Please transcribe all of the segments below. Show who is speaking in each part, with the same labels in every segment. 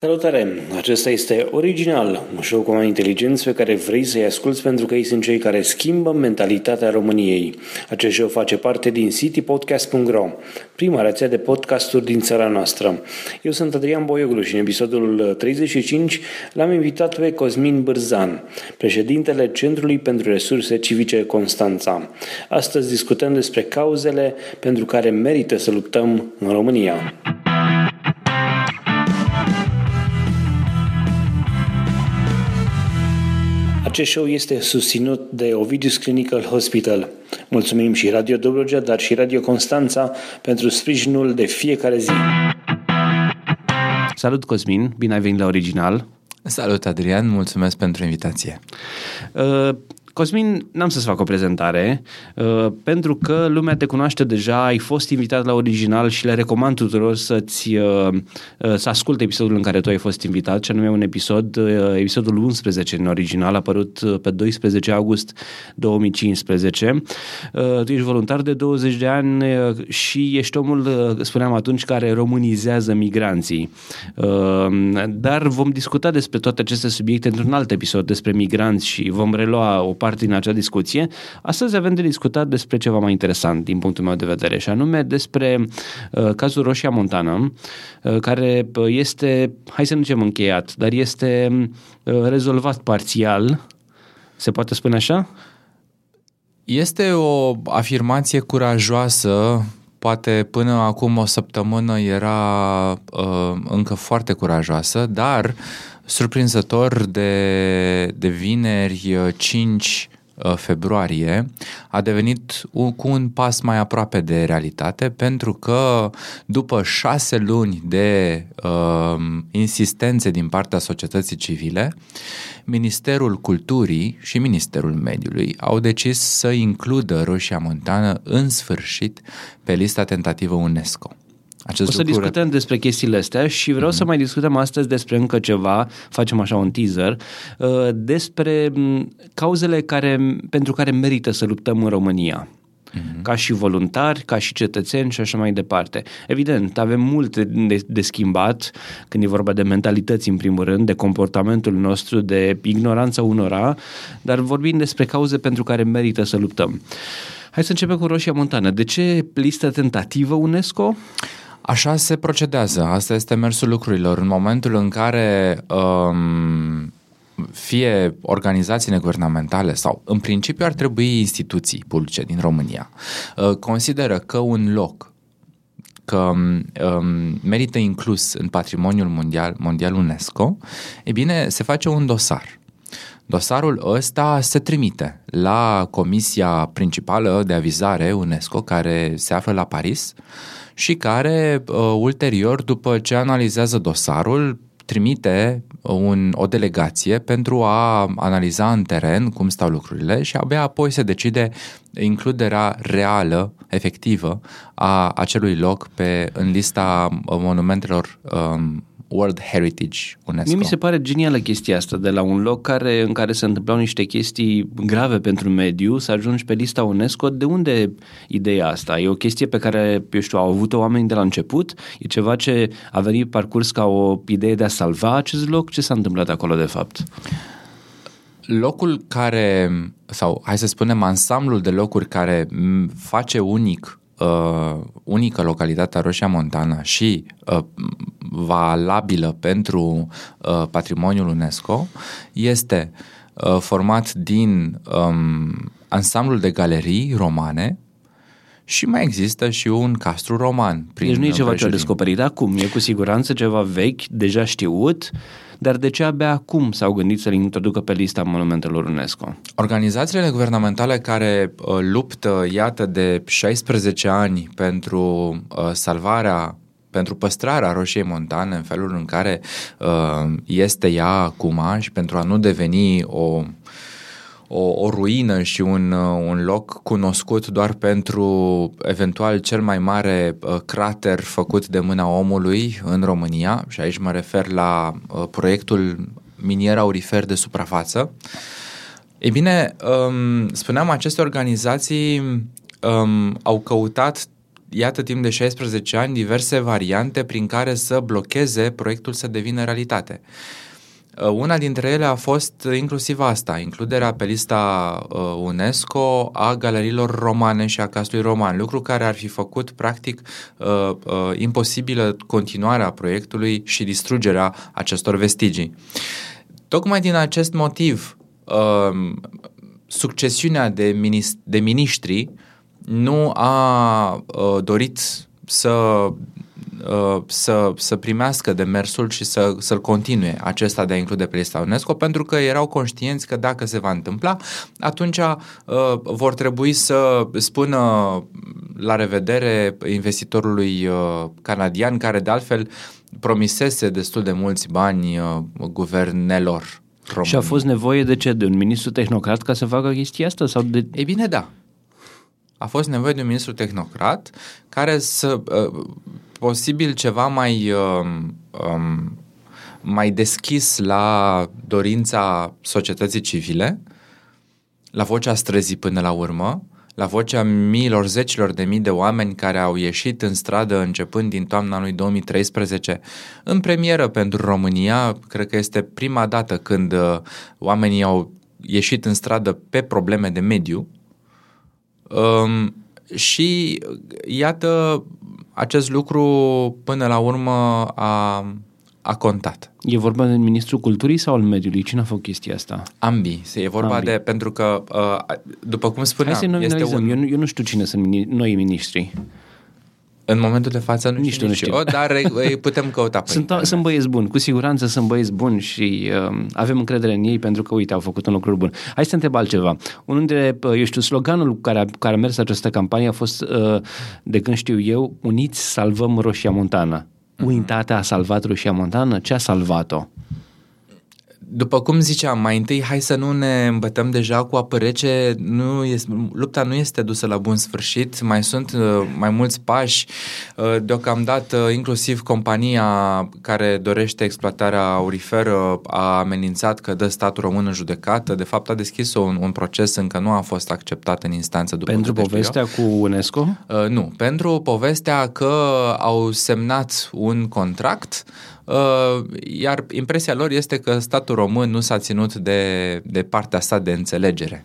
Speaker 1: Salutare! Acesta este Original, un show cu oameni inteligenți pe care vrei să-i asculți pentru că ei sunt cei care schimbă mentalitatea României. Acest show face parte din citypodcast.ro, prima rețea de podcasturi din țara noastră. Eu sunt Adrian Boioglu și în episodul 35 l-am invitat pe Cosmin Bârzan, președintele Centrului pentru Resurse Civice Constanța. Astăzi discutăm despre cauzele pentru care merită să luptăm în România. Acest show este susținut de Ovidius Clinical Hospital. Mulțumim și Radio Dobrogea, dar și Radio Constanța pentru sprijinul de fiecare zi. Salut Cosmin, bine ai venit la Original.
Speaker 2: Salut Adrian, mulțumesc pentru invitație.
Speaker 1: Uh, Cosmin, n-am să-ți fac o prezentare, uh, pentru că lumea te cunoaște deja, ai fost invitat la original și le recomand tuturor să-ți, uh, uh, să asculte episodul în care tu ai fost invitat, ce anume un episod, uh, episodul 11 în original, apărut uh, pe 12 august 2015. Uh, tu ești voluntar de 20 de ani uh, și ești omul, uh, spuneam atunci, care românizează migranții. Uh, dar vom discuta despre toate aceste subiecte într-un alt episod despre migranți și vom relua o parte parte din acea discuție. Astăzi avem de discutat despre ceva mai interesant din punctul meu de vedere și anume despre uh, cazul Roșia Montană, uh, care uh, este, hai să nu zicem încheiat, dar este uh, rezolvat parțial, se poate spune așa?
Speaker 2: Este o afirmație curajoasă poate până acum o săptămână era uh, încă foarte curajoasă, dar surprinzător de, de vineri 5 uh, februarie a devenit un, cu un pas mai aproape de realitate pentru că după șase luni de uh, insistențe din partea societății civile, Ministerul Culturii și Ministerul Mediului au decis să includă Roșia Montană în sfârșit pe lista tentativă UNESCO.
Speaker 1: Acest o să lucru... discutăm despre chestiile astea și vreau mm-hmm. să mai discutăm astăzi despre încă ceva, facem așa un teaser, uh, despre mm, cauzele care, pentru care merită să luptăm în România. Mm-hmm. Ca și voluntari, ca și cetățeni și așa mai departe. Evident, avem multe de, de schimbat când e vorba de mentalități, în primul rând, de comportamentul nostru, de ignoranța unora, dar vorbim despre cauze pentru care merită să luptăm. Hai să începem cu Roșia Montană. De ce listă tentativă UNESCO?
Speaker 2: Așa se procedează, asta este mersul lucrurilor. În momentul în care um, fie organizații neguvernamentale sau, în principiu, ar trebui instituții publice din România, uh, consideră că un loc că um, merită inclus în patrimoniul mondial, mondial UNESCO, e bine, se face un dosar. Dosarul ăsta se trimite la Comisia Principală de Avizare UNESCO, care se află la Paris, uh, și care uh, ulterior, după ce analizează dosarul, trimite un, o delegație pentru a analiza în teren cum stau lucrurile și abia apoi se decide includerea reală, efectivă, a acelui loc pe, în lista monumentelor um, World Heritage UNESCO.
Speaker 1: Mie mi se pare genială chestia asta, de la un loc care, în care se întâmplau niște chestii grave pentru mediu, să ajungi pe lista UNESCO. De unde ideea asta? E o chestie pe care, eu știu, au avut-o oamenii de la început? E ceva ce a venit parcurs ca o idee de a salva acest loc? Ce s-a întâmplat acolo, de fapt?
Speaker 2: Locul care, sau hai să spunem, ansamblul de locuri care face unic uh, unică localitatea Roșia Montana și uh, valabilă pentru uh, patrimoniul UNESCO este uh, format din um, ansamblul de galerii romane și mai există și un castru roman.
Speaker 1: Prin deci nu e ceva ce a descoperit acum, e cu siguranță ceva vechi, deja știut, dar de ce abia acum s-au gândit să-l introducă pe lista monumentelor UNESCO?
Speaker 2: Organizațiile guvernamentale care uh, luptă, iată, de 16 ani pentru uh, salvarea pentru păstrarea roșiei montane în felul în care uh, este ea acum și pentru a nu deveni o o, o ruină și un, uh, un loc cunoscut doar pentru eventual cel mai mare uh, crater făcut de mâna omului în România și aici mă refer la uh, proiectul minier aurifer de suprafață. Ei bine, um, spuneam, aceste organizații um, au căutat iată, timp de 16 ani, diverse variante prin care să blocheze proiectul să devină realitate. Uh, una dintre ele a fost inclusiv asta, includerea pe lista uh, UNESCO a galeriilor romane și a casului roman, lucru care ar fi făcut practic uh, imposibilă continuarea proiectului și distrugerea acestor vestigii. Tocmai din acest motiv, succesiunea de, minist- de miniștri nu a uh, dorit să, uh, să, să primească demersul și să, să-l continue acesta de a include pe lista UNESCO, pentru că erau conștienți că dacă se va întâmpla, atunci uh, vor trebui să spună la revedere investitorului uh, canadian, care de altfel promisese destul de mulți bani uh, guvernelor
Speaker 1: România. Și a fost nevoie de ce? De un ministru tehnocrat ca să facă chestia asta? Sau de...
Speaker 2: Ei bine, da. A fost nevoie de un ministru tehnocrat care să, uh, posibil ceva mai, uh, um, mai deschis la dorința societății civile, la vocea străzii până la urmă, la vocea miilor, zecilor de mii de oameni care au ieșit în stradă începând din toamna lui 2013 în premieră pentru România. Cred că este prima dată când uh, oamenii au ieșit în stradă pe probleme de mediu. Um, și iată, acest lucru până la urmă a a contat.
Speaker 1: E vorba de ministrul culturii sau al mediului? Cine a făcut chestia asta?
Speaker 2: Ambii. Se e vorba Ambii. de, pentru că, uh, după cum spuneam,
Speaker 1: Hai să este un... eu, nu, eu nu știu cine sunt noi ministri.
Speaker 2: În momentul de față nu
Speaker 1: nici
Speaker 2: știu,
Speaker 1: nu știu.
Speaker 2: Eu, dar îi putem căuta pe
Speaker 1: sunt, sunt băieți buni, cu siguranță sunt băieți buni și uh, avem încredere în ei pentru că, uite, au făcut un lucru bun. Hai să te întreb altceva. Unul dintre, uh, eu știu, sloganul care a, care a mers această campanie a fost, uh, de când știu eu, Uniți salvăm Roșia Montană. Mhm. Unitatea a salvat Roșia Montană? Ce a salvat-o?
Speaker 2: După cum ziceam, mai întâi hai să nu ne îmbătăm deja cu apă rece, nu este, lupta nu este dusă la bun sfârșit, mai sunt uh, mai mulți pași, uh, deocamdată inclusiv compania care dorește exploatarea auriferă a amenințat că dă statul român în judecată, de fapt a deschis un, un proces încă nu a fost acceptat în instanță după
Speaker 1: Pentru povestea cu UNESCO?
Speaker 2: Uh, nu, pentru povestea că au semnat un contract Uh, iar impresia lor este că statul român nu s-a ținut de, de partea sa de înțelegere.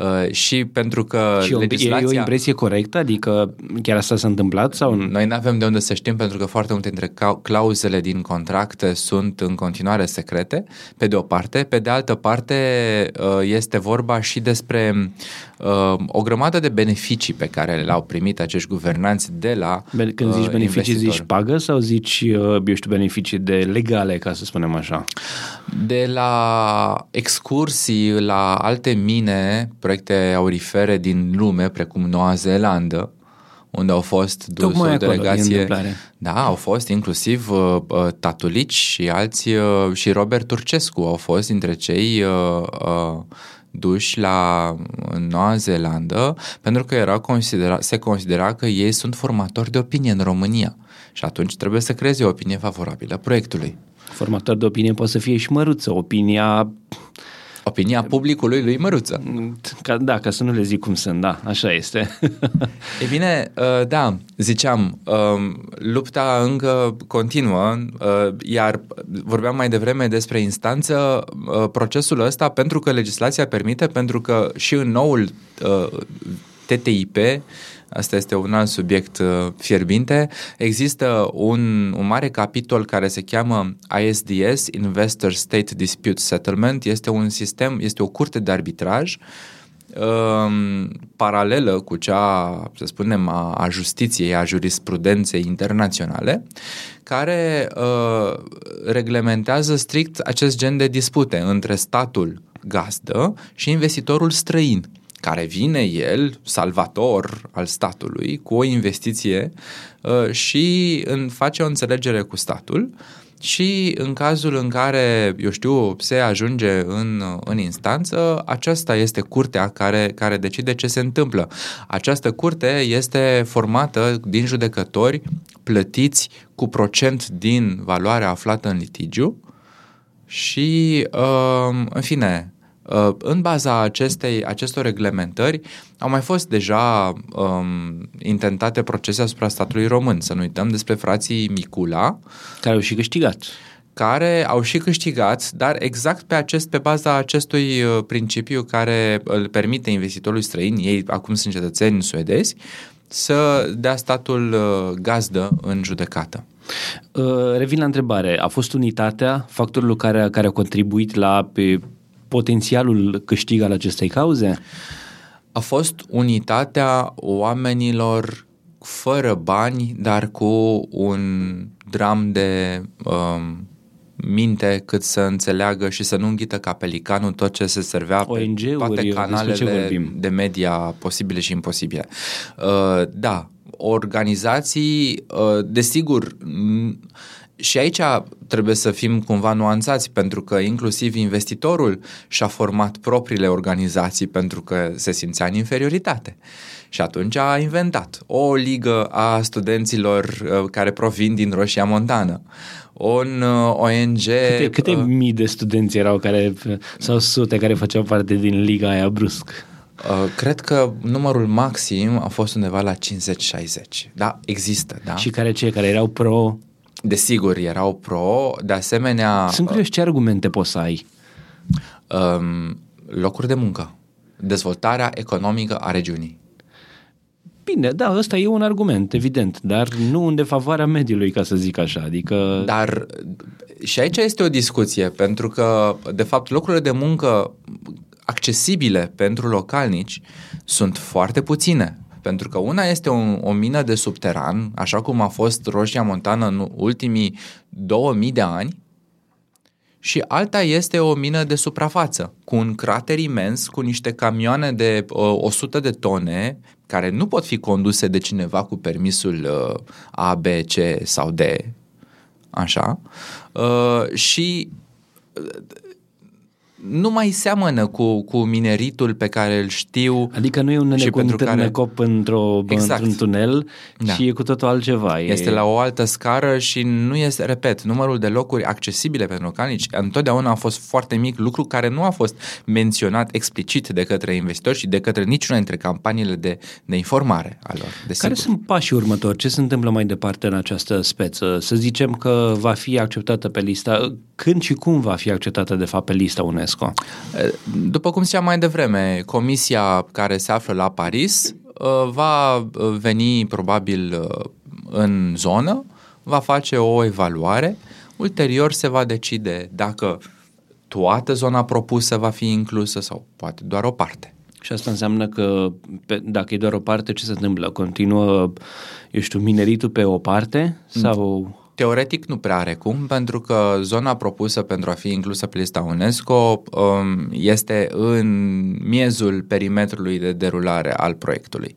Speaker 2: Uh, și pentru că
Speaker 1: și legislația... E o impresie corectă? Adică chiar asta s-a întâmplat? sau?
Speaker 2: Noi nu avem de unde să știm pentru că foarte multe dintre clauzele din contracte sunt în continuare secrete, pe de o parte. Pe de altă parte uh, este vorba și despre uh, o grămadă de beneficii pe care le-au primit acești guvernanți de la
Speaker 1: Când zici beneficii, zici pagă sau zici, eu știu, beneficii de legale, ca să spunem așa?
Speaker 2: De la excursii la alte mine proiecte aurifere din lume, precum Noua Zeelandă, unde au fost dus o delegație. Da, au fost inclusiv uh, uh, Tatulici și alții uh, și Robert Turcescu au fost dintre cei uh, uh, duși la Noua Zeelandă pentru că era considera, se considera că ei sunt formatori de opinie în România și atunci trebuie să creeze o opinie favorabilă proiectului.
Speaker 1: Formator de opinie poate să fie și măruță, opinia
Speaker 2: Opinia publicului lui Măruță.
Speaker 1: Ca, da, ca să nu le zic cum sunt, da, așa este.
Speaker 2: e bine, uh, da, ziceam, uh, lupta încă continuă, uh, iar vorbeam mai devreme despre instanță, procesul ăsta, pentru că legislația permite, pentru că și în noul TTIP Asta este un alt subiect uh, fierbinte. Există un, un mare capitol care se cheamă ISDS, Investor State Dispute Settlement. Este un sistem, este o curte de arbitraj um, paralelă cu cea, să spunem, a, a justiției, a jurisprudenței internaționale, care uh, reglementează strict acest gen de dispute între statul gazdă și investitorul străin care vine el, salvator al statului, cu o investiție uh, și în, face o înțelegere cu statul și în cazul în care, eu știu, se ajunge în, în instanță, aceasta este curtea care, care decide ce se întâmplă. Această curte este formată din judecători plătiți cu procent din valoarea aflată în litigiu și, uh, în fine, Uh, în baza acestei, acestor reglementări au mai fost deja um, intentate procese asupra statului român. Să nu uităm despre frații Micula.
Speaker 1: Care au și câștigat
Speaker 2: care au și câștigat, dar exact pe, acest, pe baza acestui uh, principiu care îl permite investitorului străin, ei acum sunt cetățeni suedezi, să dea statul uh, gazdă în judecată.
Speaker 1: Revin la întrebare. A fost unitatea factorul care, care a contribuit la pe potențialul câștig al acestei cauze?
Speaker 2: A fost unitatea oamenilor fără bani, dar cu un dram de um, minte cât să înțeleagă și să nu înghită ca pelicanul tot ce se servea pe toate canalele de media posibile și imposibile. Uh, da, organizații, uh, desigur, și aici trebuie să fim cumva nuanțați pentru că inclusiv investitorul și-a format propriile organizații pentru că se simțea în inferioritate. Și atunci a inventat o ligă a studenților uh, care provin din Roșia Montană, un uh, ONG...
Speaker 1: Câte, câte uh, mii de studenți erau care, sau sute care făceau parte din liga aia brusc?
Speaker 2: Uh, cred că numărul maxim a fost undeva la 50-60. Da, există, da.
Speaker 1: Și care ce? Care erau pro
Speaker 2: Desigur, erau pro, de asemenea...
Speaker 1: Sunt curios ce argumente poți să ai.
Speaker 2: Um, locuri de muncă, dezvoltarea economică a regiunii.
Speaker 1: Bine, da, ăsta e un argument, evident, dar nu în defavoarea mediului, ca să zic așa, adică...
Speaker 2: Dar și aici este o discuție, pentru că, de fapt, locurile de muncă accesibile pentru localnici sunt foarte puține. Pentru că una este o, o mină de subteran, așa cum a fost Roșia Montană în ultimii 2000 de ani, și alta este o mină de suprafață, cu un crater imens, cu niște camioane de uh, 100 de tone, care nu pot fi conduse de cineva cu permisul uh, A, B, C sau D, așa, uh, și nu mai seamănă cu, cu mineritul pe care îl știu.
Speaker 1: Adică nu e un nene cu un care... într-o, exact. într-un tunel da. și e cu totul altceva.
Speaker 2: E... Este la o altă scară și nu este, repet, numărul de locuri accesibile pentru localnici întotdeauna a fost foarte mic, lucru care nu a fost menționat explicit de către investitori și de către niciuna dintre campaniile de, de informare a lor.
Speaker 1: Desigur. Care sunt pașii următori? Ce se întâmplă mai departe în această speță? Să zicem că va fi acceptată pe lista, când și cum va fi acceptată de fapt pe lista UNESCO? UNESCO?
Speaker 2: După cum ziceam mai devreme, comisia care se află la Paris uh, va uh, veni probabil uh, în zonă, va face o evaluare, ulterior se va decide dacă toată zona propusă va fi inclusă sau poate doar o parte.
Speaker 1: Și asta înseamnă că pe, dacă e doar o parte, ce se întâmplă? Continuă, eu știu, mineritul pe o parte sau...
Speaker 2: Teoretic nu prea are cum, pentru că zona propusă pentru a fi inclusă pe lista UNESCO um, este în miezul perimetrului de derulare al proiectului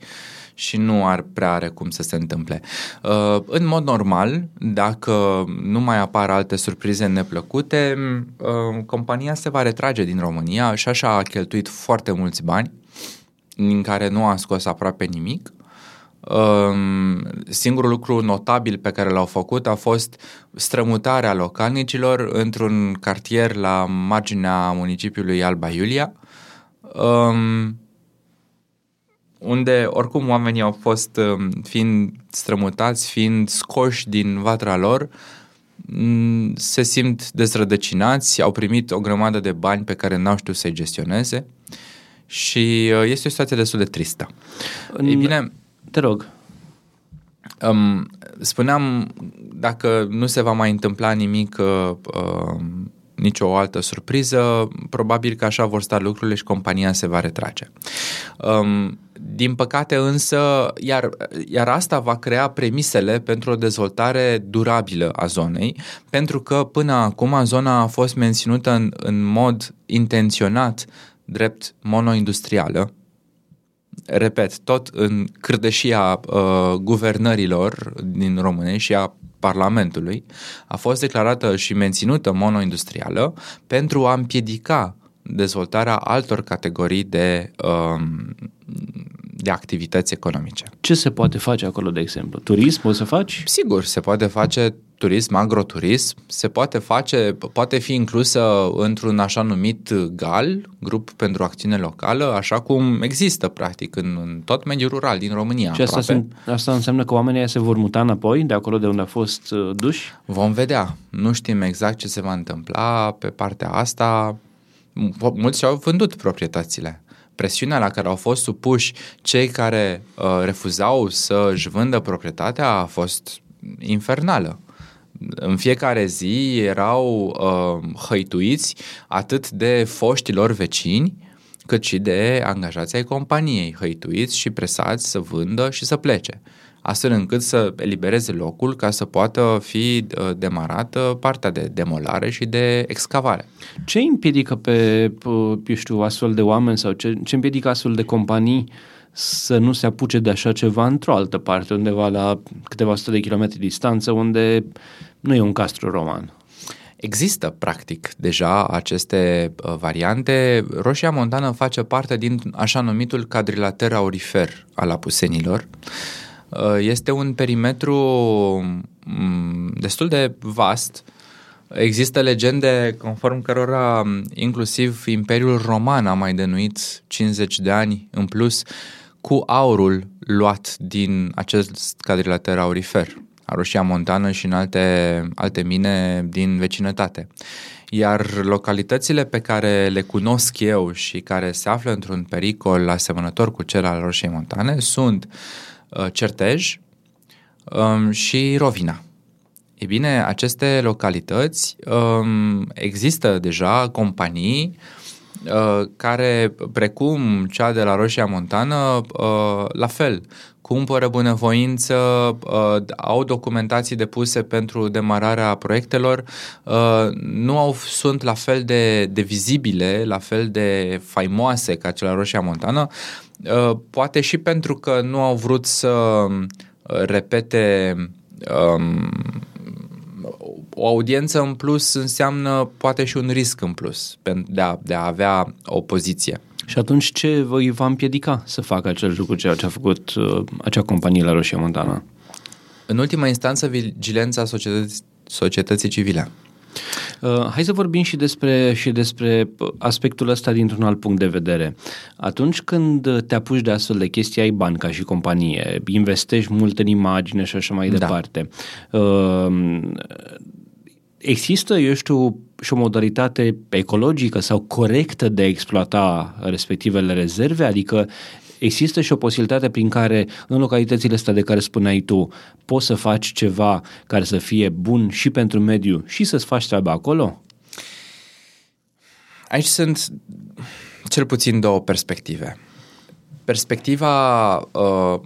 Speaker 2: și nu ar prea are cum să se întâmple. Uh, în mod normal, dacă nu mai apar alte surprize neplăcute, uh, compania se va retrage din România și așa a cheltuit foarte mulți bani, din care nu a scos aproape nimic Um, singurul lucru notabil pe care l-au făcut a fost strămutarea localnicilor într-un cartier la marginea municipiului Alba Iulia, um, unde oricum oamenii au fost, um, fiind strămutați, fiind scoși din vatra lor, mm, se simt dezrădăcinați, au primit o grămadă de bani pe care n-au știut să-i gestioneze și uh, este o situație destul de tristă. Ei bine,
Speaker 1: te rog.
Speaker 2: Um, spuneam, dacă nu se va mai întâmpla nimic, uh, uh, nicio altă surpriză, probabil că așa vor sta lucrurile și compania se va retrage. Um, din păcate însă, iar, iar asta va crea premisele pentru o dezvoltare durabilă a zonei, pentru că până acum zona a fost menținută în, în mod intenționat drept monoindustrială, repet, tot în cârdeșia uh, guvernărilor din România și a Parlamentului, a fost declarată și menținută monoindustrială pentru a împiedica dezvoltarea altor categorii de, um, de activități economice.
Speaker 1: Ce se poate face acolo, de exemplu? Turism o să faci?
Speaker 2: Sigur, se poate face turism, agroturism, se poate face, poate fi inclusă într-un așa numit GAL, grup pentru acțiune locală, așa cum există practic în, în tot mediul rural din România.
Speaker 1: Și asta, se, asta înseamnă că oamenii se vor muta înapoi de acolo de unde a fost uh, duși?
Speaker 2: Vom vedea. Nu știm exact ce se va întâmpla pe partea asta. Mulți și-au vândut proprietățile presiunea la care au fost supuși cei care uh, refuzau să își vândă proprietatea a fost infernală. În fiecare zi erau uh, hăituiți atât de foștilor vecini, cât și de angajații ai companiei, hăituiți și presați să vândă și să plece astfel încât să elibereze locul ca să poată fi uh, demarată partea de demolare și de excavare.
Speaker 1: Ce împiedică pe, eu știu, astfel de oameni sau ce, ce împiedică astfel de companii să nu se apuce de așa ceva într-o altă parte, undeva la câteva sute de kilometri distanță, unde nu e un castru roman?
Speaker 2: Există, practic, deja aceste uh, variante. Roșia Montană face parte din așa numitul cadrilater aurifer al apusenilor. Uh, este un perimetru mm, destul de vast. Există legende conform cărora mm, inclusiv Imperiul Roman a mai denuit 50 de ani în plus cu aurul luat din acest cadrilater aurifer, a Roșia Montană și în alte, alte mine din vecinătate. Iar localitățile pe care le cunosc eu și care se află într-un pericol asemănător cu cel al Roșiei Montane sunt uh, Uh, Certej um, și Rovina. E bine, aceste localități um, există deja companii uh, care, precum cea de la Roșia Montană, uh, la fel, cumpără bunăvoință, au documentații depuse pentru demararea proiectelor, nu au, sunt la fel de, de vizibile, la fel de faimoase ca cea la Roșia Montană, Uh, poate și pentru că nu au vrut să uh, repete um, o audiență în plus înseamnă poate și un risc în plus de a, de a avea o poziție.
Speaker 1: Și atunci ce vă va împiedica să facă acel lucru, ceea ce a făcut uh, acea companie la Roșia Montana?
Speaker 2: În ultima instanță, vigilența societății, societății civile.
Speaker 1: Uh, hai să vorbim și despre, și despre aspectul ăsta dintr-un alt punct de vedere. Atunci când te apuci de astfel de chestii, ai bani ca și companie, investești mult în imagine și așa mai da. departe. Uh, există, eu știu, și o modalitate ecologică sau corectă de a exploata respectivele rezerve? Adică există și o posibilitate prin care în localitățile astea de care spuneai tu poți să faci ceva care să fie bun și pentru mediu și să-ți faci treaba acolo?
Speaker 2: Aici sunt cel puțin două perspective. Perspectiva uh,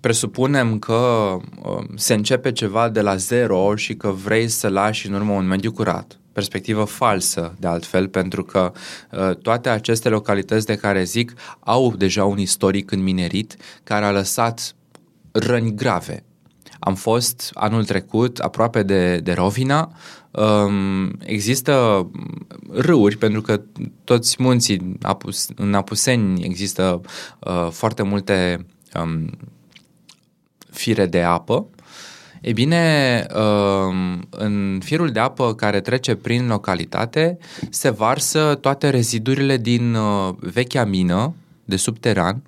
Speaker 2: presupunem că uh, se începe ceva de la zero și că vrei să lași în urmă un mediu curat perspectivă falsă, de altfel, pentru că uh, toate aceste localități de care zic au deja un istoric în minerit care a lăsat răni grave. Am fost anul trecut aproape de, de Rovina, um, există râuri, pentru că toți munții apus, în Apuseni există uh, foarte multe um, fire de apă E bine, um, în firul de apă care trece prin localitate se varsă toate rezidurile din uh, vechea mină de subteran,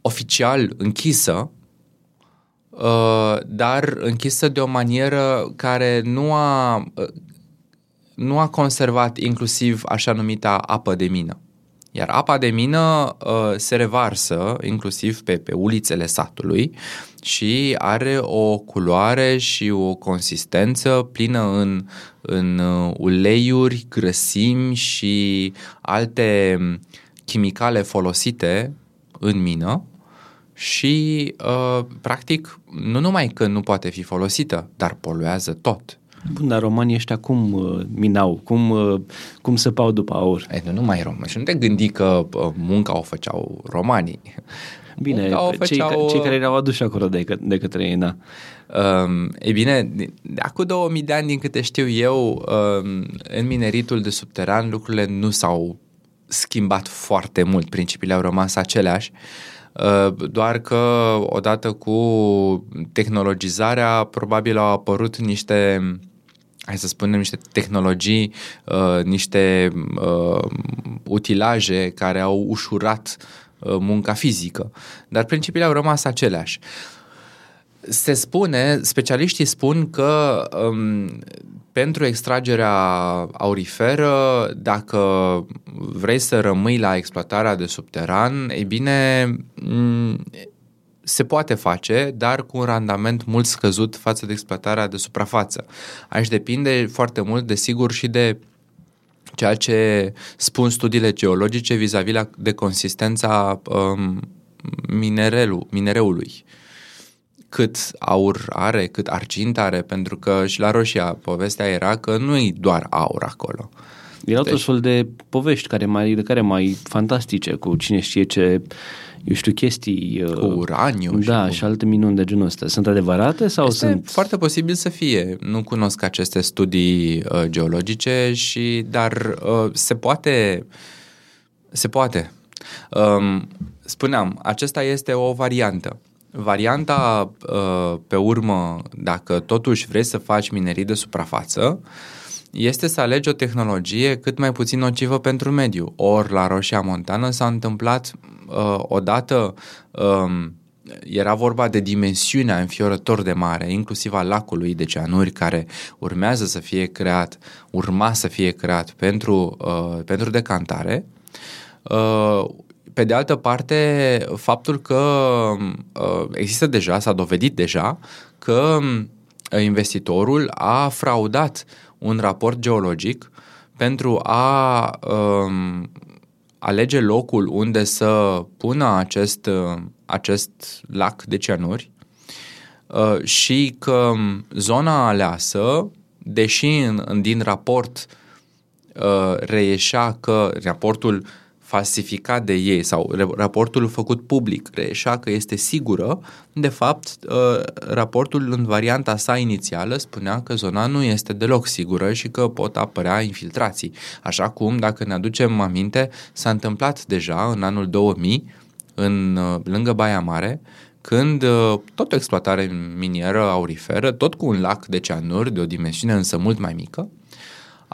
Speaker 2: oficial închisă, uh, dar închisă de o manieră care nu a, uh, nu a conservat inclusiv așa numita apă de mină. Iar apa de mină uh, se revarsă inclusiv pe, pe ulițele satului și are o culoare și o consistență plină în, în uh, uleiuri, grăsimi și alte chimicale folosite în mină și, uh, practic, nu numai că nu poate fi folosită, dar poluează tot.
Speaker 1: Bun, dar romanii ăștia cum uh, minau, cum, uh, cum săpau după aur?
Speaker 2: Ei, nu numai romani. Și nu te gândi că uh, munca o făceau romanii.
Speaker 1: Bine, o făceau... cei, cei care erau aduși acolo de, că, de către ei, da.
Speaker 2: Um, e bine, acum 2000 de ani, din câte știu eu, um, în mineritul de subteran lucrurile nu s-au schimbat foarte mult, principiile au rămas aceleași. Uh, doar că odată cu tehnologizarea probabil au apărut niște hai să spunem, niște tehnologii, uh, niște uh, utilaje care au ușurat uh, munca fizică, dar principiile au rămas aceleași. Se spune, specialiștii spun că um, pentru extragerea auriferă, dacă vrei să rămâi la exploatarea de subteran, e bine, se poate face, dar cu un randament mult scăzut față de exploatarea de suprafață. Aici depinde foarte mult, desigur, și de ceea ce spun studiile geologice vis-a-vis de consistența um, minerelul, minereului cât aur are, cât argint are, pentru că și la Roșia povestea era că nu e doar aur acolo.
Speaker 1: Erau deci... tot fel de povești care mai, de care mai fantastice, cu cine știe ce eu știu, chestii...
Speaker 2: Uh, cu uraniu.
Speaker 1: Da, și, cu... și alte minuni de genul ăsta. Sunt adevărate sau
Speaker 2: este
Speaker 1: sunt...
Speaker 2: foarte posibil să fie. Nu cunosc aceste studii uh, geologice, și dar uh, se poate... Se poate. Um, spuneam, acesta este o variantă. Varianta uh, pe urmă, dacă totuși vrei să faci minerii de suprafață, este să alegi o tehnologie cât mai puțin nocivă pentru mediu. Ori la Roșia Montană s-a întâmplat uh, odată um, era vorba de dimensiunea înfiorător de mare, inclusiv a lacului de ceanuri care urmează să fie creat, urma să fie creat pentru, uh, pentru decantare. Uh, pe de altă parte, faptul că uh, există deja, s-a dovedit deja că uh, investitorul a fraudat un raport geologic pentru a um, alege locul unde să pună acest, uh, acest lac de cianuri uh, și că zona aleasă, deși în, din raport uh, reieșea că raportul falsificat de ei sau raportul făcut public reieșea că este sigură, de fapt, uh, raportul în varianta sa inițială spunea că zona nu este deloc sigură și că pot apărea infiltrații. Așa cum, dacă ne aducem aminte, s-a întâmplat deja în anul 2000, în, uh, lângă Baia Mare, când uh, tot o exploatare minieră auriferă, tot cu un lac de cianuri de o dimensiune însă mult mai mică,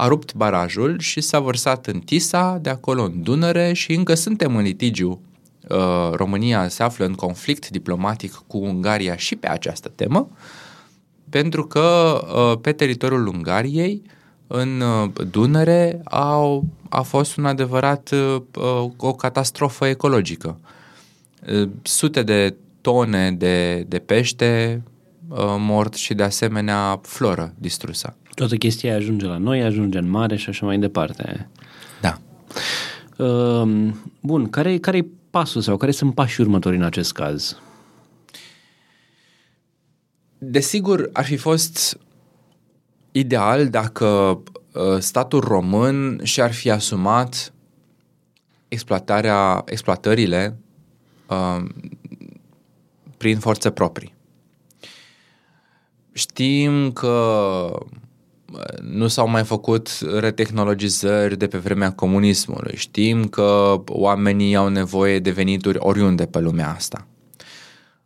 Speaker 2: a rupt barajul și s-a vărsat în Tisa, de acolo în Dunăre și încă suntem în litigiu. Uh, România se află în conflict diplomatic cu Ungaria și pe această temă, pentru că uh, pe teritoriul Ungariei, în uh, Dunăre, au, a fost un adevărat o catastrofă ecologică. Sute de tone de, de pește mort și de asemenea floră distrusă.
Speaker 1: Toată chestia ajunge la noi, ajunge în mare și așa mai departe.
Speaker 2: Da.
Speaker 1: Uh, bun, care, care e pasul sau care sunt pașii următori în acest caz?
Speaker 2: Desigur, ar fi fost ideal dacă uh, statul român și-ar fi asumat exploatarea, exploatările uh, prin forțe proprii. Știm că nu s-au mai făcut retehnologizări de pe vremea comunismului. Știm că oamenii au nevoie de venituri oriunde pe lumea asta.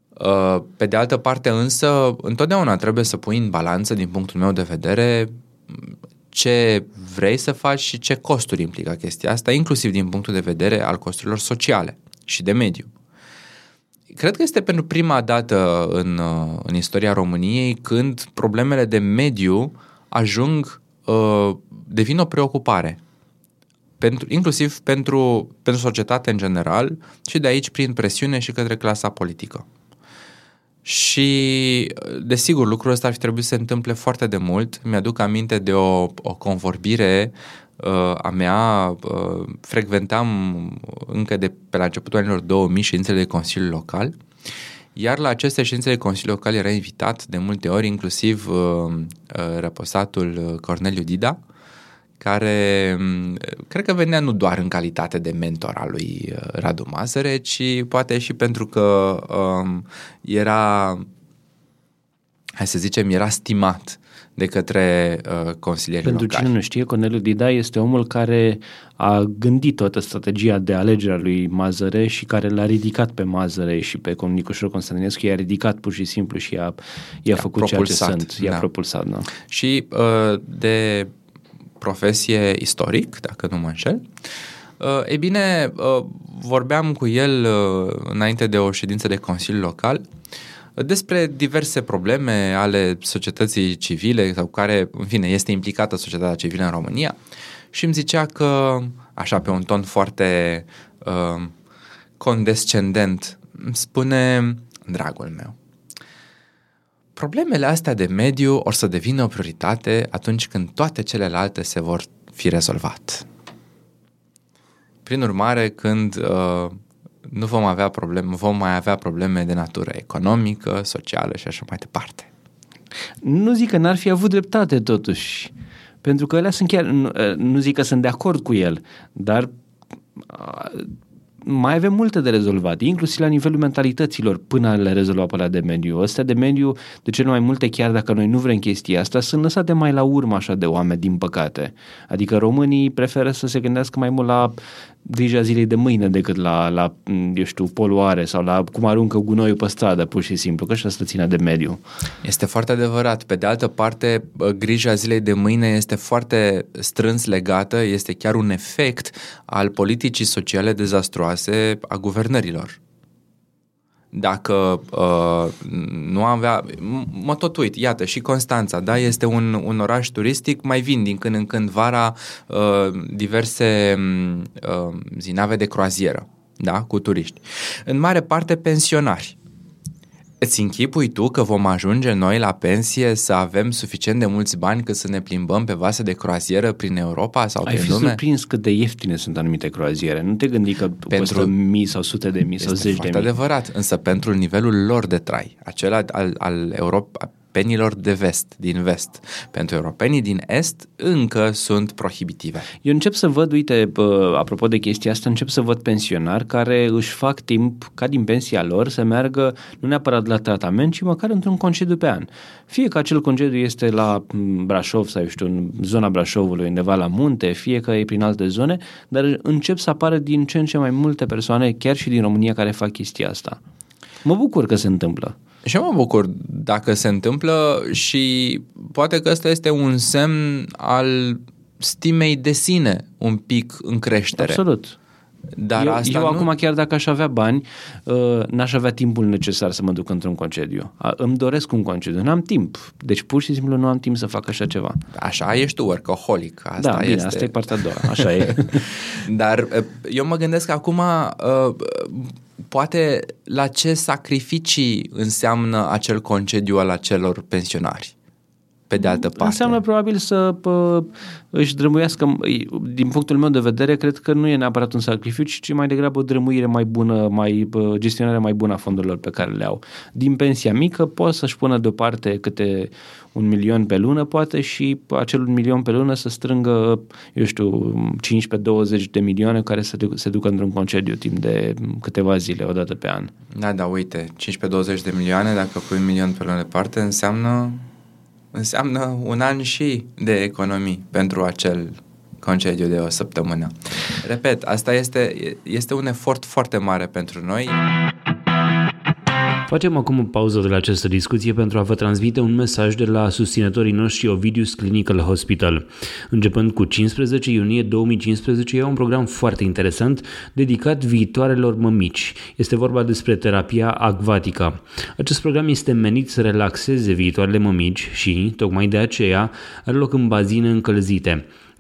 Speaker 2: Uh, pe de altă parte însă, întotdeauna trebuie să pui în balanță, din punctul meu de vedere, ce vrei să faci și ce costuri implică chestia asta, inclusiv din punctul de vedere al costurilor sociale și de mediu. Cred că este pentru prima dată în, uh, în istoria României când problemele de mediu uh, ajung, uh, devin o preocupare. Pentru, inclusiv pentru, pentru societate în general și de aici prin presiune și către clasa politică. Și, desigur, lucrul ăsta ar fi trebuit să se întâmple foarte de mult. Mi-aduc aminte de o, o convorbire uh, a mea. Uh, frecventam încă de pe la începutul anilor 2000 ședințele de Consiliu Local iar la aceste ședințe de Consiliu Local era invitat de multe ori, inclusiv uh, uh, răposatul uh, Corneliu Dida, care uh, cred că venea nu doar în calitate de mentor al lui uh, Radu Mazăre, ci poate și pentru că uh, era, hai să zicem, era stimat de către uh, consilierii
Speaker 1: Pentru
Speaker 2: locali.
Speaker 1: cine nu știe, Corneliu Dida este omul care a gândit toată strategia de alegere a lui Mazăre și care l-a ridicat pe Mazăre și pe Nicușor Constantinescu, i-a ridicat pur și simplu și i-a, i-a făcut
Speaker 2: propulsat,
Speaker 1: ceea ce sunt, i-a
Speaker 2: da.
Speaker 1: propulsat. Da.
Speaker 2: Și uh, de profesie istoric, dacă nu mă înșel. Uh, e bine, uh, vorbeam cu el uh, înainte de o ședință de Consiliu Local uh, despre diverse probleme ale societății civile sau care, în fine, este implicată societatea civilă în România și îmi zicea că, așa pe un ton foarte uh, condescendent, îmi spune, dragul meu, Problemele astea de mediu or să devină o prioritate atunci când toate celelalte se vor fi rezolvat. Prin urmare, când uh, nu vom avea probleme, vom mai avea probleme de natură economică, socială și așa mai departe.
Speaker 1: Nu zic că n-ar fi avut dreptate totuși, pentru că alea sunt chiar, nu, nu zic că sunt de acord cu el, dar mai avem multe de rezolvat, inclusiv la nivelul mentalităților până le rezolva pe alea de mediu. Astea de mediu, de cele mai multe, chiar dacă noi nu vrem chestia asta, sunt lăsate mai la urmă așa de oameni, din păcate. Adică românii preferă să se gândească mai mult la grija zilei de mâine decât la, la, eu știu, poluare sau la cum aruncă gunoiul pe stradă, pur și simplu, că și asta ține de mediu.
Speaker 2: Este foarte adevărat. Pe de altă parte, grija zilei de mâine este foarte strâns legată, este chiar un efect al politicii sociale dezastruoase a guvernărilor. Dacă uh, nu avea... Mă tot uit, iată, și Constanța, da, este un, un oraș turistic, mai vin din când în când vara uh, diverse uh, zinave de croazieră, da, cu turiști. În mare parte pensionari. Îți închipui tu că vom ajunge noi la pensie să avem suficient de mulți bani cât să ne plimbăm pe vase de croazieră prin Europa sau
Speaker 1: Ai
Speaker 2: prin
Speaker 1: fi
Speaker 2: lume?
Speaker 1: surprins cât de ieftine sunt anumite croaziere. Nu te gândi că pentru... costă mii sau sute de mii sau
Speaker 2: Este
Speaker 1: zeci de
Speaker 2: foarte
Speaker 1: mii.
Speaker 2: adevărat, însă pentru nivelul lor de trai, acela al, al Europa, penilor de vest, din vest. Pentru europenii din est încă sunt prohibitive.
Speaker 1: Eu încep să văd, uite, pă, apropo de chestia asta, încep să văd pensionari care își fac timp ca din pensia lor să meargă nu neapărat la tratament, ci măcar într-un concediu pe an. Fie că acel concediu este la m, Brașov sau, eu știu, în zona Brașovului, undeva la munte, fie că e prin alte zone, dar încep să apară din ce în ce mai multe persoane, chiar și din România, care fac chestia asta. Mă bucur că se întâmplă.
Speaker 2: Și eu mă bucur dacă se întâmplă și poate că ăsta este un semn al stimei de sine un pic în creștere.
Speaker 1: Absolut.
Speaker 2: Dar
Speaker 1: eu,
Speaker 2: asta
Speaker 1: eu
Speaker 2: nu...
Speaker 1: acum, chiar dacă aș avea bani, uh, n-aș avea timpul necesar să mă duc într-un concediu. A, îmi doresc un concediu, n-am timp. Deci pur și simplu nu am timp să fac așa ceva.
Speaker 2: Așa ești tu, workaholic. Asta
Speaker 1: da, bine,
Speaker 2: este...
Speaker 1: asta e partea a doua, așa e.
Speaker 2: Dar uh, eu mă gândesc acum, uh, poate la ce sacrificii înseamnă acel concediu al acelor pensionari? Pe de altă parte.
Speaker 1: Înseamnă probabil să pă, își drămuiască, din punctul meu de vedere, cred că nu e neapărat un sacrificiu, ci mai degrabă o drămuire mai bună, mai pă, gestionare mai bună a fondurilor pe care le au. Din pensia mică pot să-și pună deoparte câte un milion pe lună, poate, și acel un milion pe lună să strângă, eu știu, 15-20 de milioane care să se ducă într-un concediu timp de câteva zile, o dată pe an.
Speaker 2: Da, da, uite, 15-20 de milioane, dacă pui un milion pe lună departe, înseamnă înseamnă un an și de economii pentru acel concediu de o săptămână. Repet, asta este, este un efort foarte mare pentru noi.
Speaker 3: Facem acum o pauză de la această discuție pentru a vă transmite un mesaj de la susținătorii noștri Ovidius Clinical Hospital. Începând cu 15 iunie 2015, e un program foarte interesant dedicat viitoarelor mămici. Este vorba despre terapia acvatica. Acest program este menit să relaxeze viitoarele mămici și, tocmai de aceea, are loc în bazine încălzite.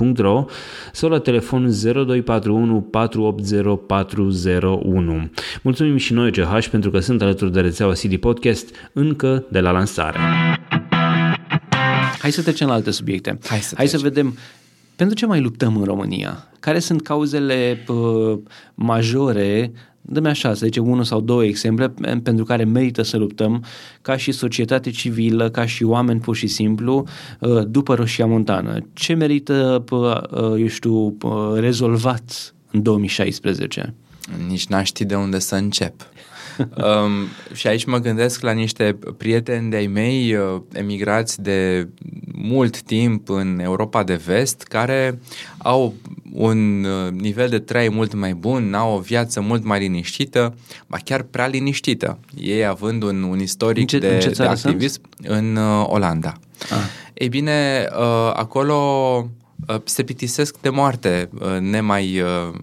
Speaker 3: www.ovidius-ch.ro sau la telefon 0241 480 401. Mulțumim și noi CH pentru că sunt alături de rețeaua CD Podcast încă de la lansare.
Speaker 1: Hai să trecem la alte subiecte.
Speaker 2: Hai să,
Speaker 1: Hai să vedem pentru ce mai luptăm în România? Care sunt cauzele uh, majore Dă-mi așa, să zicem, unul sau două exemple pentru care merită să luptăm ca și societate civilă, ca și oameni pur și simplu, uh, după Roșia Montană. Ce merită, uh, eu știu, rezolvat în 2016?
Speaker 2: Nici n-aș ști de unde să încep. Um, și aici mă gândesc la niște prieteni de-ai mei uh, emigrați de mult timp în Europa de vest care au un uh, nivel de trai mult mai bun, au o viață mult mai liniștită, ba chiar prea liniștită. Ei având un, un istoric
Speaker 1: ce,
Speaker 2: de,
Speaker 1: în
Speaker 2: de activism sunt? în uh, Olanda. Ah. Ei bine, uh, acolo uh, se plictisesc de moarte, uh, nemai... Uh,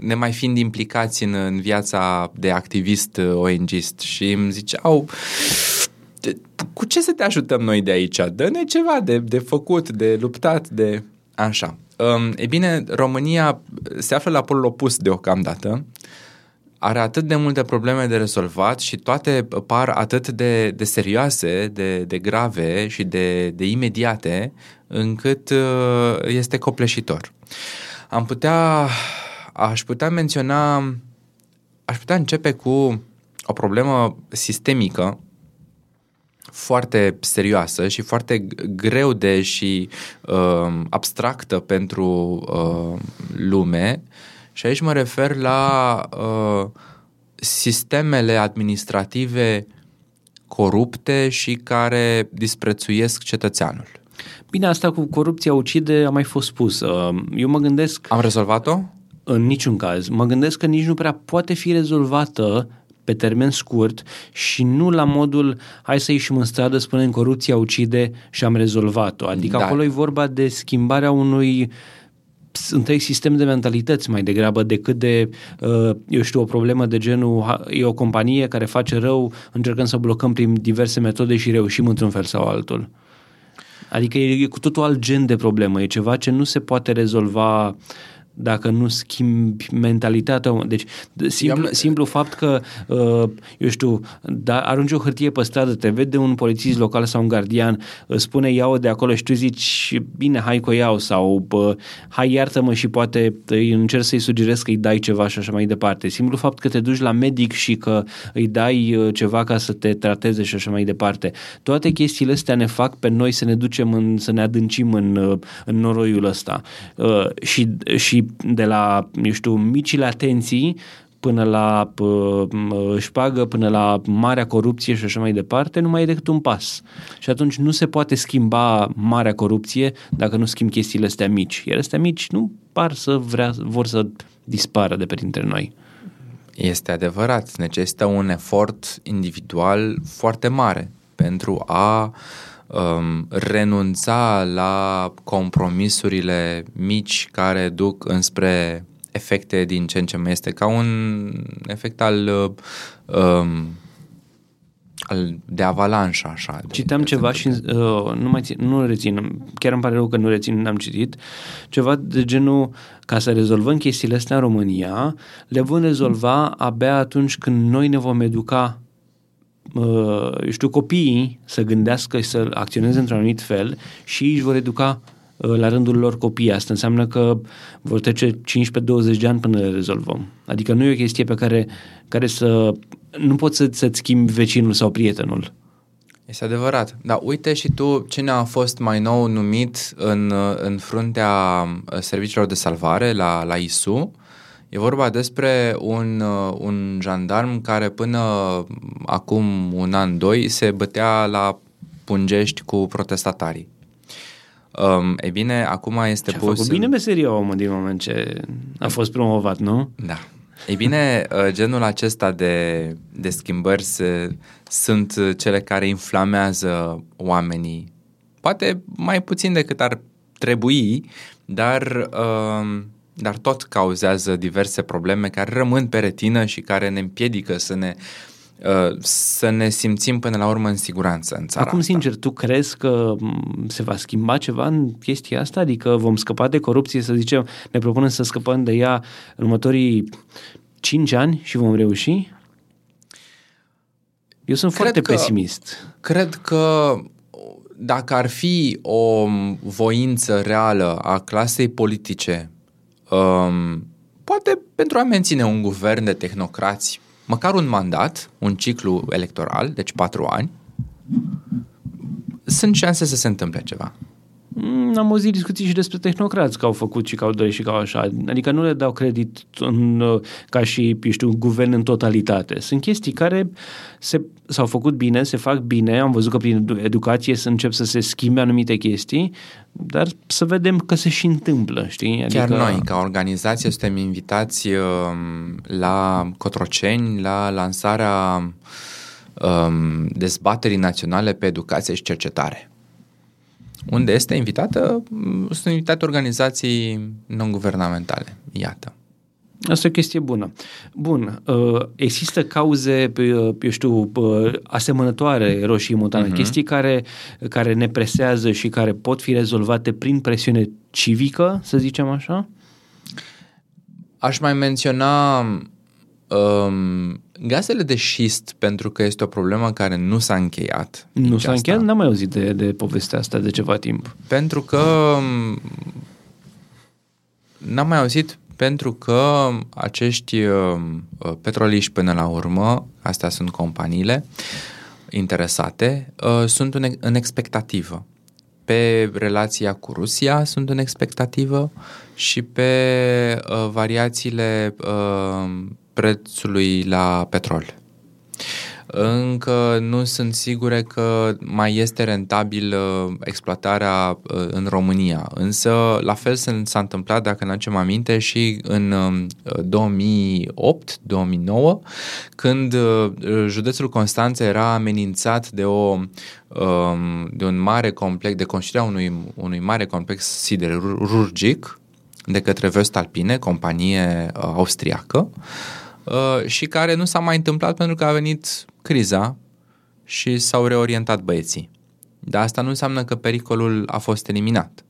Speaker 2: nemai fiind implicați în, în viața de activist uh, ONGist și îmi ziceau cu ce să te ajutăm noi de aici? Dă-ne ceva de, de făcut, de luptat, de... Așa. Um, e bine, România se află la polul opus deocamdată, are atât de multe probleme de rezolvat și toate par atât de, de serioase, de, de grave și de, de imediate, încât uh, este copleșitor. Am putea Aș putea menționa, aș putea începe cu o problemă sistemică foarte serioasă și foarte greu de și uh, abstractă pentru uh, lume și aici mă refer la uh, sistemele administrative corupte și care disprețuiesc cetățeanul.
Speaker 1: Bine, asta cu corupția ucide a mai fost spus. Eu mă gândesc...
Speaker 2: Am rezolvat-o?
Speaker 1: În niciun caz. Mă gândesc că nici nu prea poate fi rezolvată pe termen scurt și nu la modul hai să ieșim în stradă, spunem corupția ucide și am rezolvat-o. Adică da. acolo e vorba de schimbarea unui întreg sistem de mentalități mai degrabă decât de, uh, eu știu, o problemă de genul e o companie care face rău, încercăm să blocăm prin diverse metode și reușim într-un fel sau altul. Adică e cu totul alt gen de problemă, e ceva ce nu se poate rezolva uh, dacă nu schimbi mentalitatea. Deci, simplu, simplu fapt că, uh, eu știu, da, arunci o hârtie pe stradă, te vede un polițist local sau un gardian, spune iau de acolo și tu zici, bine, hai că o iau sau bă, hai iartă-mă și poate îi încerci să-i sugerez că îi dai ceva și așa mai departe. Simplu fapt că te duci la medic și că îi dai uh, ceva ca să te trateze și așa mai departe. Toate chestiile astea ne fac pe noi să ne ducem în, să ne adâncim în, uh, în noroiul ăsta. Și, și de la, eu știu, micile atenții până la uh, șpagă, până la marea corupție și așa mai departe, nu mai e decât un pas. Și atunci nu se poate schimba marea corupție dacă nu schimb chestiile astea mici. Iar astea mici nu par să vrea, vor să dispară de pe dintre noi.
Speaker 2: Este adevărat, necesită un efort individual foarte mare pentru a um, renunța la compromisurile mici care duc înspre efecte din ce în ce mai este ca un efect al um, al, de avalanșă, așa.
Speaker 1: Citeam de ceva și uh, nu mai țin, nu rețin, chiar îmi pare rău că nu rețin, n-am citit, ceva de genul, ca să rezolvăm chestiile astea în România, le vom rezolva abia atunci când noi ne vom educa eu știu, copiii să gândească și să acționeze într-un anumit fel și își vor educa uh, la rândul lor copii. Asta înseamnă că vor trece 15-20 de ani până le rezolvăm. Adică nu e o chestie pe care, care să... Nu poți să, să-ți schimbi vecinul sau prietenul.
Speaker 2: Este adevărat. Dar uite și tu cine a fost mai nou numit în, în fruntea serviciilor de salvare la, la ISU. E vorba despre un, un jandarm care până acum un an, doi, se bătea la pungești cu protestatarii. Um, e bine, acum este
Speaker 1: Și a
Speaker 2: pus...
Speaker 1: făcut bine meseria omul din moment ce a fost promovat, nu?
Speaker 2: Da. Ei bine, uh, genul acesta de, de schimbări se, sunt cele care inflamează oamenii. Poate mai puțin decât ar trebui, dar, uh, dar tot cauzează diverse probleme care rămân pe retină și care ne împiedică să ne uh, să ne simțim până la urmă în siguranță în țara
Speaker 1: Acum,
Speaker 2: asta.
Speaker 1: sincer, tu crezi că m, se va schimba ceva în chestia asta? Adică vom scăpa de corupție, să zicem, ne propunem să scăpăm de ea în următorii 5 ani și vom reuși? Eu sunt
Speaker 2: Cred
Speaker 1: foarte
Speaker 2: că-
Speaker 1: pesimist.
Speaker 2: Cred că dacă ar fi o voință reală a clasei politice, um, poate pentru a menține un guvern de tehnocrați, măcar un mandat, un ciclu electoral, deci patru ani, sunt șanse să se întâmple ceva.
Speaker 1: Mm, Am auzit discuții și despre tehnocrați că au făcut și că au dorit și că au așa. Adică nu le dau credit în, uh, ca și, eu știu, guvern în totalitate. Sunt chestii care se, s-au făcut bine, se fac bine. Am văzut că prin edu- educație să încep să se schimbe anumite chestii, dar să vedem că se și întâmplă, știi? Adică,
Speaker 2: Chiar noi, ca organizație, suntem invitați um, la Cotroceni, la lansarea um, dezbaterii naționale pe educație și cercetare. Unde este invitată, mm, sunt invitate organizații non-guvernamentale. Iată.
Speaker 1: Asta e o chestie bună. Bun, uh, există cauze, pe, uh, eu știu, uh, asemănătoare roșii montane, uh-huh. chestii care, care ne presează și care pot fi rezolvate prin presiune civică, să zicem așa?
Speaker 2: Aș mai menționa um, gazele de șist, pentru că este o problemă care nu s-a încheiat.
Speaker 1: Nu
Speaker 2: Nici
Speaker 1: s-a
Speaker 2: asta.
Speaker 1: încheiat? N-am mai auzit de, de povestea asta de ceva timp.
Speaker 2: Pentru că m, n-am mai auzit pentru că acești uh, petroliști până la urmă, astea sunt companiile interesate, uh, sunt în, în expectativă. Pe relația cu Rusia sunt în expectativă și pe uh, variațiile uh, prețului la petrol. Încă nu sunt sigure că mai este rentabil uh, exploatarea uh, în România. Însă, la fel s- s-a întâmplat, dacă ne aducem aminte, și în uh, 2008-2009, când uh, județul Constanța era amenințat de, o, um, de un mare complex, de construirea unui, unui mare complex siderurgic de către Vestalpine, companie uh, austriacă, uh, și care nu s-a mai întâmplat pentru că a venit criza și s-au reorientat băieții. Dar asta nu înseamnă că pericolul a fost eliminat.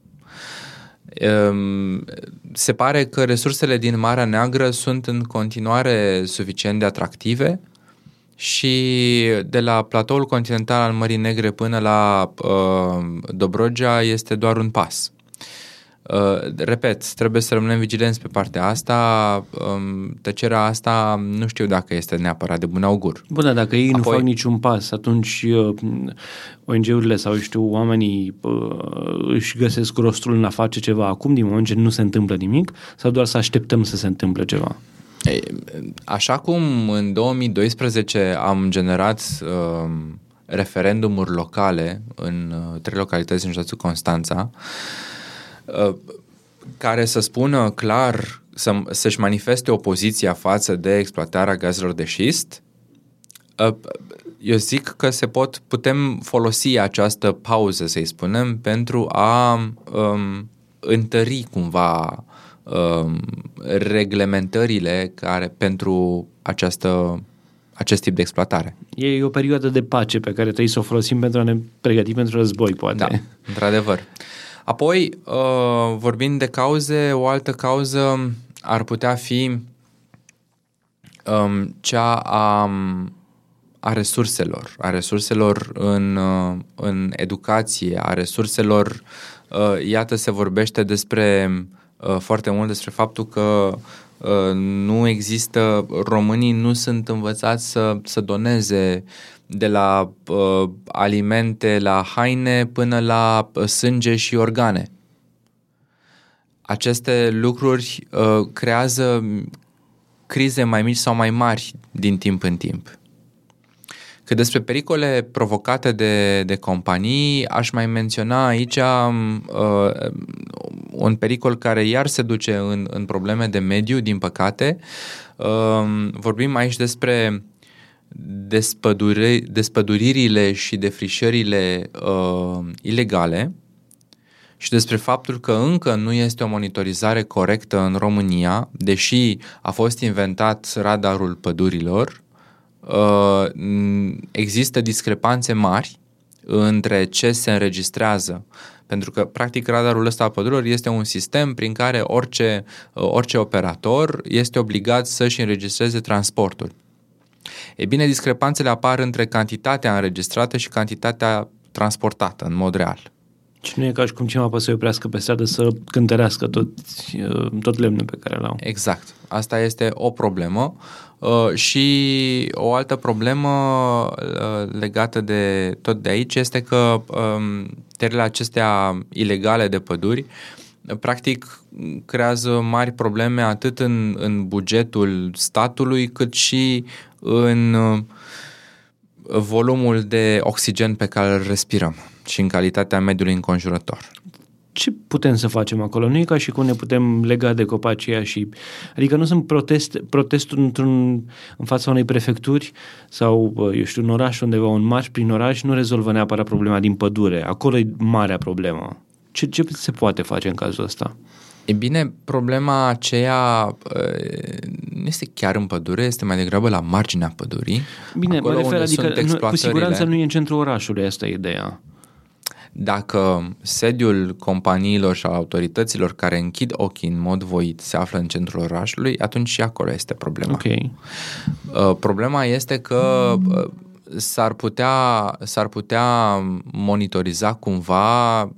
Speaker 2: Um, Se pare că resursele din Marea Neagră sunt în continuare suficient de atractive și de la platoul continental al Mării Negre până la uh, Dobrogea este doar un pas. Uh, repet, trebuie să rămânem vigilenți pe partea asta. Um, tăcerea asta nu știu dacă este neapărat de bun augur.
Speaker 1: Bun, dar dacă ei Apoi... nu
Speaker 2: Apoi-
Speaker 1: fac niciun pas, atunci uh, ONG-urile sau, știu, oamenii uh, își găsesc rostul în a face ceva acum, din moment ce nu se întâmplă nimic, sau doar să așteptăm să se întâmple ceva?
Speaker 2: Ei, Așa cum în 2012 am generat um, referendumuri locale în uh, trei localități în județul Constanța, uh, care să spună clar, să, să-și manifeste opoziția față de exploatarea gazelor de șist, uh, eu zic că se pot, putem folosi această pauză, să-i spunem, pentru a um, întări cumva um, reglementările care pentru această, acest tip de exploatare.
Speaker 1: E o perioadă de pace pe care trebuie să o folosim pentru a ne pregăti pentru război, poate.
Speaker 2: Da, într-adăvăr. Apoi, uh, vorbind de cauze, o altă cauză ar putea fi um, cea a, a resurselor, a resurselor în, uh, în educație, a resurselor uh, iată, se vorbește despre uh, foarte mult despre faptul că uh, nu există, românii nu sunt învățați să, să doneze de la uh, alimente, la haine, până la uh, sânge și organe. Aceste lucruri uh, creează crize mai mici sau mai mari din timp în timp. Că despre pericole provocate de, de companii, aș mai menționa aici uh, un pericol care iar se duce în, în probleme de mediu, din păcate. Uh, vorbim aici despre despădure, despăduririle și defrișările uh, ilegale și despre faptul că încă nu este o monitorizare corectă în România, deși a fost inventat radarul pădurilor, uh, există discrepanțe mari între ce se înregistrează. Pentru că, practic, radarul ăsta a pădurilor este un sistem prin care orice, uh, orice operator este obligat să-și înregistreze transportul. E bine, discrepanțele apar între cantitatea înregistrată și cantitatea transportată în mod real.
Speaker 1: Și nu e ca și cum cineva poate să oprească pe stradă să cântărească tot, uh, tot lemnul pe care l-au.
Speaker 2: Exact. Asta este o problemă. Uh, și o altă problemă uh, legată de tot de aici este că um, terile acestea ilegale de păduri practic creează mari probleme atât în, în bugetul statului cât și în volumul de oxigen pe care îl respirăm și în calitatea mediului înconjurător.
Speaker 1: Ce putem să facem acolo? Nu e ca și cum ne putem lega de copacii și... Adică nu sunt protest, protestul într-un, în fața unei prefecturi sau, eu știu, un oraș undeva, un marș prin oraș nu rezolvă neapărat problema din pădure. Acolo e marea problemă. Ce, ce se poate face în cazul ăsta?
Speaker 2: E bine, problema aceea nu este chiar în pădure, este mai degrabă la marginea pădurii.
Speaker 1: Bine, mă refer, adică nu, cu siguranță nu e în centrul orașului, asta e ideea.
Speaker 2: Dacă sediul companiilor și a autorităților care închid ochii în mod voit se află în centrul orașului, atunci și acolo este problema.
Speaker 1: Okay.
Speaker 2: Uh, problema este că uh, s-ar putea, s-ar putea monitoriza cumva, uh,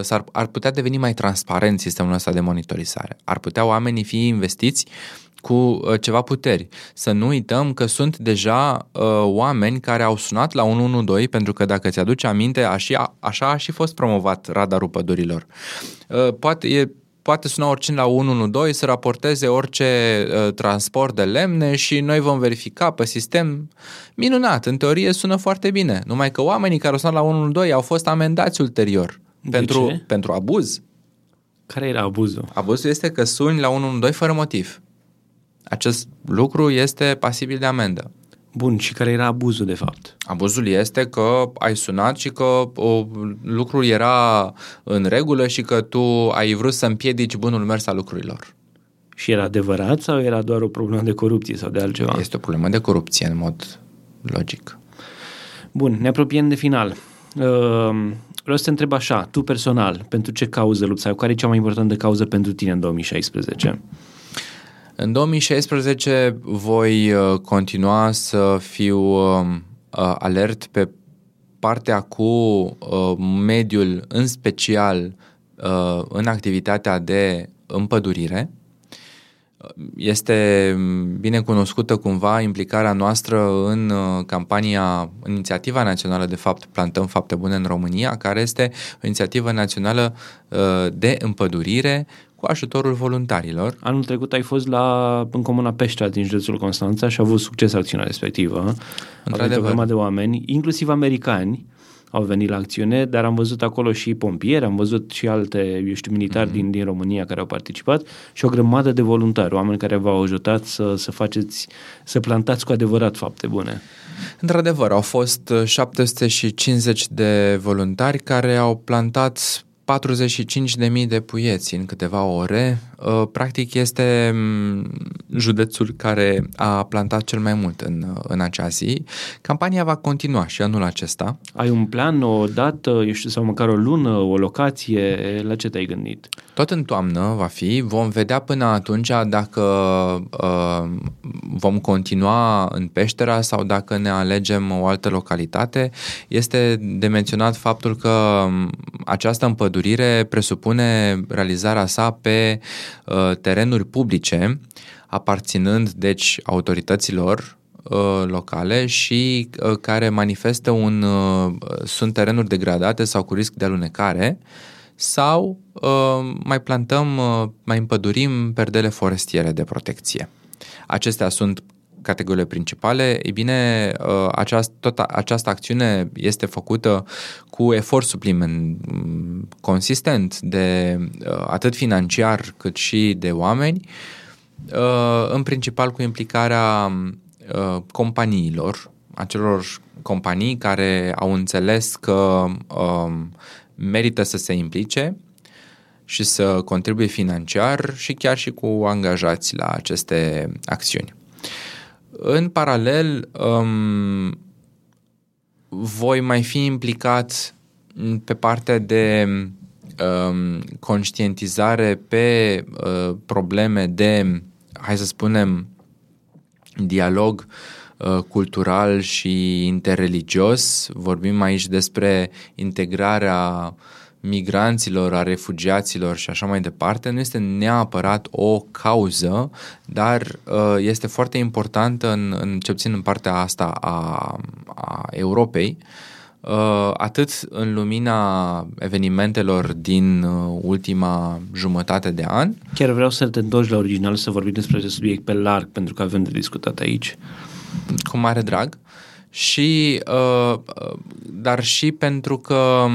Speaker 2: s-ar, ar putea deveni mai transparent sistemul ăsta de monitorizare. Ar putea oamenii fi investiți cu uh, ceva puteri. Să nu uităm că sunt deja uh, oameni care au sunat la 112 pentru că dacă ți-aduce aminte, așa, așa a și fost promovat radarul pădurilor. Uh, poate, e, poate suna oricine la 112 să raporteze orice uh, transport de lemne și noi vom verifica pe sistem. Minunat, în teorie sună foarte bine, numai că oamenii care au sunat la 112 au fost amendați ulterior pentru,
Speaker 1: ce?
Speaker 2: pentru abuz.
Speaker 1: Care era abuzul?
Speaker 2: Abuzul este că suni la 112 fără motiv. Acest lucru este pasibil de amendă.
Speaker 1: Bun, și care era abuzul de fapt?
Speaker 2: Abuzul este că ai sunat și că o, lucrul era în regulă și că tu ai vrut să împiedici bunul mers al lucrurilor.
Speaker 1: Și era adevărat sau era doar o problemă de corupție sau de altceva?
Speaker 2: Este o problemă de corupție în mod logic.
Speaker 1: Bun, ne apropiem de final. Uh, vreau să te întreb așa, tu personal, pentru ce cauză lupți sau care e cea mai importantă cauză pentru tine în 2016?
Speaker 2: În 2016 voi uh, continua să fiu um, uh, alert pe partea cu uh, mediul, în special în activitatea de împădurire. Este bine cunoscută cumva implicarea noastră în campania, în inițiativa națională, de fapt, Plantăm Fapte Bune în România, care este o inițiativă națională de împădurire cu ajutorul voluntarilor.
Speaker 1: Anul trecut ai fost la, în comuna Peștea din județul Constanța și a avut succes acțiunea respectivă.
Speaker 2: Într-adevăr.
Speaker 1: Au de oameni, inclusiv americani, au venit la acțiune, dar am văzut acolo și pompieri, am văzut și alte, eu știu, militari mm-hmm. din, din România care au participat și o grămadă de voluntari, oameni care v-au ajutat să, să faceți, să plantați cu adevărat fapte bune.
Speaker 2: Într-adevăr, au fost 750 de voluntari care au plantat 45.000 de puieți în câteva ore. Uh, practic este mm, județul care a plantat cel mai mult în, în acea zi. Campania va continua și anul acesta.
Speaker 1: Ai un plan, o dată, eu știu, sau măcar o lună, o locație? La ce te-ai gândit?
Speaker 2: Tot în toamnă va fi. Vom vedea până atunci dacă uh, vom continua în Peștera sau dacă ne alegem o altă localitate. Este de menționat faptul că această împădurire presupune realizarea sa pe uh, terenuri publice, aparținând deci autorităților uh, locale și uh, care manifestă un uh, sunt terenuri degradate sau cu risc de alunecare sau uh, mai plantăm, uh, mai împădurim perdele forestiere de protecție. Acestea sunt categoriile principale, e bine, uh, această, tot, această acțiune este făcută cu efort supliment consistent de uh, atât financiar cât și de oameni, uh, în principal cu implicarea companiilor, acelor companii care au înțeles că um, merită să se implice și să contribuie financiar și chiar și cu angajați la aceste acțiuni. În paralel, um, voi mai fi implicat pe partea de um, conștientizare pe uh, probleme de, hai să spunem, dialog uh, cultural și interreligios. Vorbim aici despre integrarea uh, migranților, a refugiaților și așa mai departe, nu este neapărat o cauză, dar uh, este foarte importantă în, în ce puțin în partea asta a, a Europei, uh, atât în lumina evenimentelor din uh, ultima jumătate de an.
Speaker 1: Chiar vreau să te întorci la original să vorbim despre acest subiect pe larg, pentru că avem de discutat aici.
Speaker 2: Cu mare drag. Și, dar și pentru că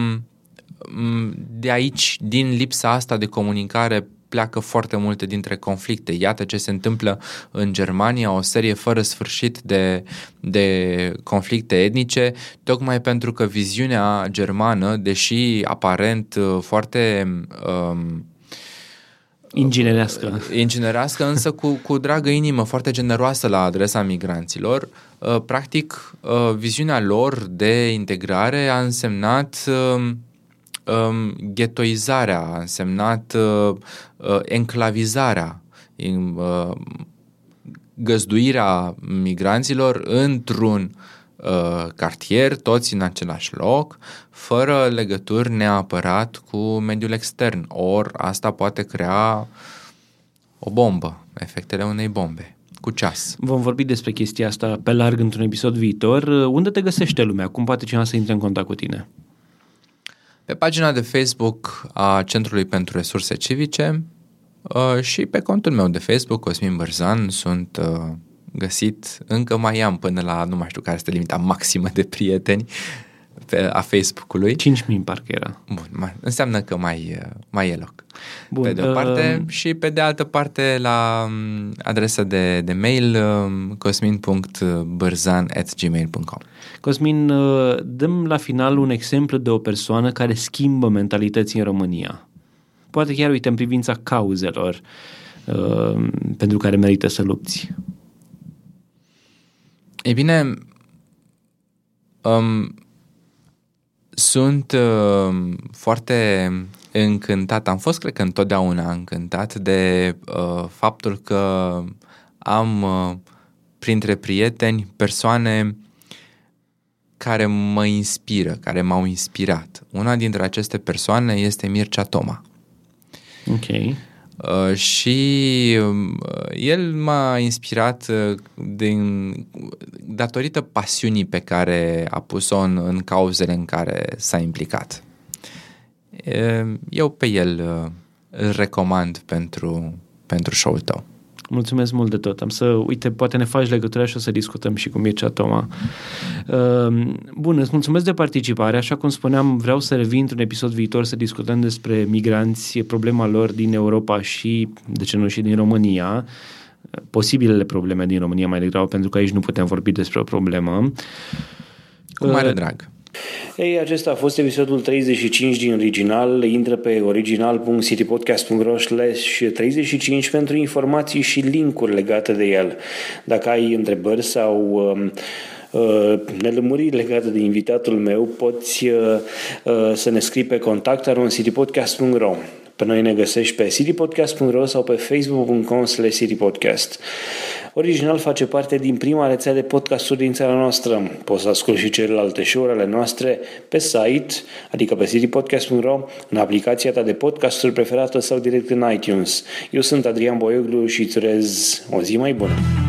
Speaker 2: de aici, din lipsa asta de comunicare, pleacă foarte multe dintre conflicte. Iată ce se întâmplă în Germania, o serie fără sfârșit de, de conflicte etnice, tocmai pentru că viziunea germană, deși aparent uh, foarte um,
Speaker 1: Inginerească.
Speaker 2: Inginerească, însă cu, cu dragă inimă, foarte generoasă la adresa migranților. Uh, practic, uh, viziunea lor de integrare a însemnat um, um, ghetoizarea, a însemnat uh, uh, enclavizarea, uh, găzduirea migranților într-un uh, cartier, toți în același loc, fără legături neapărat cu mediul extern. Or, asta poate crea o bombă, efectele unei bombe cu ceas.
Speaker 1: Vom vorbi despre chestia asta pe larg într-un episod viitor. Unde te găsește lumea? Cum poate cineva să intre în contact cu tine?
Speaker 2: Pe pagina de Facebook a Centrului pentru Resurse Civice uh, și pe contul meu de Facebook, Cosmin Bărzan, sunt uh, găsit, încă mai am până la, nu mai știu care este limita maximă de prieteni pe, a Facebook-ului.
Speaker 1: 5.000 parcă era.
Speaker 2: Bun, mai, înseamnă că mai, uh, mai e loc. Bun, pe de o parte uh... și pe de altă parte la um, adresa de, de mail um, cosmin.bărzan.gmail.com
Speaker 1: Cosmin, uh, dăm la final un exemplu de o persoană care schimbă mentalități în România. Poate chiar, uite, în privința cauzelor uh, pentru care merită să lupți.
Speaker 2: E bine, um, sunt uh, foarte încântat, am fost, cred că întotdeauna încântat de uh, faptul că am uh, printre prieteni persoane care mă inspiră, care m-au inspirat. Una dintre aceste persoane este Mircea Toma.
Speaker 1: Ok.
Speaker 2: Uh, și uh, el m-a inspirat uh, din, datorită pasiunii pe care a pus-o în, în cauzele în care s-a implicat. Uh, eu pe el uh, îl recomand pentru, pentru show-ul tău.
Speaker 1: Mulțumesc mult de tot. Am să, uite, poate ne faci legătura și o să discutăm și cu Mircea Toma. Ehm, bun, îți mulțumesc de participare. Așa cum spuneam, vreau să revin într-un episod viitor să discutăm despre migranți, problema lor din Europa și, de ce nu, și din România posibilele probleme din România mai degrabă, pentru că aici nu putem vorbi despre o problemă.
Speaker 2: Cu mare drag.
Speaker 1: Ei, acesta a fost episodul 35 din original. Intră pe original.citypodcast.ro slash 35 pentru informații și linkuri legate de el. Dacă ai întrebări sau um, uh, nelămuriri legate de invitatul meu, poți uh, uh, să ne scrii pe contact citypodcast.ro Pe noi ne găsești pe citypodcast.ro sau pe facebook.com citypodcast. Original face parte din prima rețea de podcasturi din țara noastră. Poți să asculti și celelalte show ale noastre pe site, adică pe citypodcast.ro, în aplicația ta de podcasturi preferată sau direct în iTunes. Eu sunt Adrian Boioglu și îți urez o zi mai bună.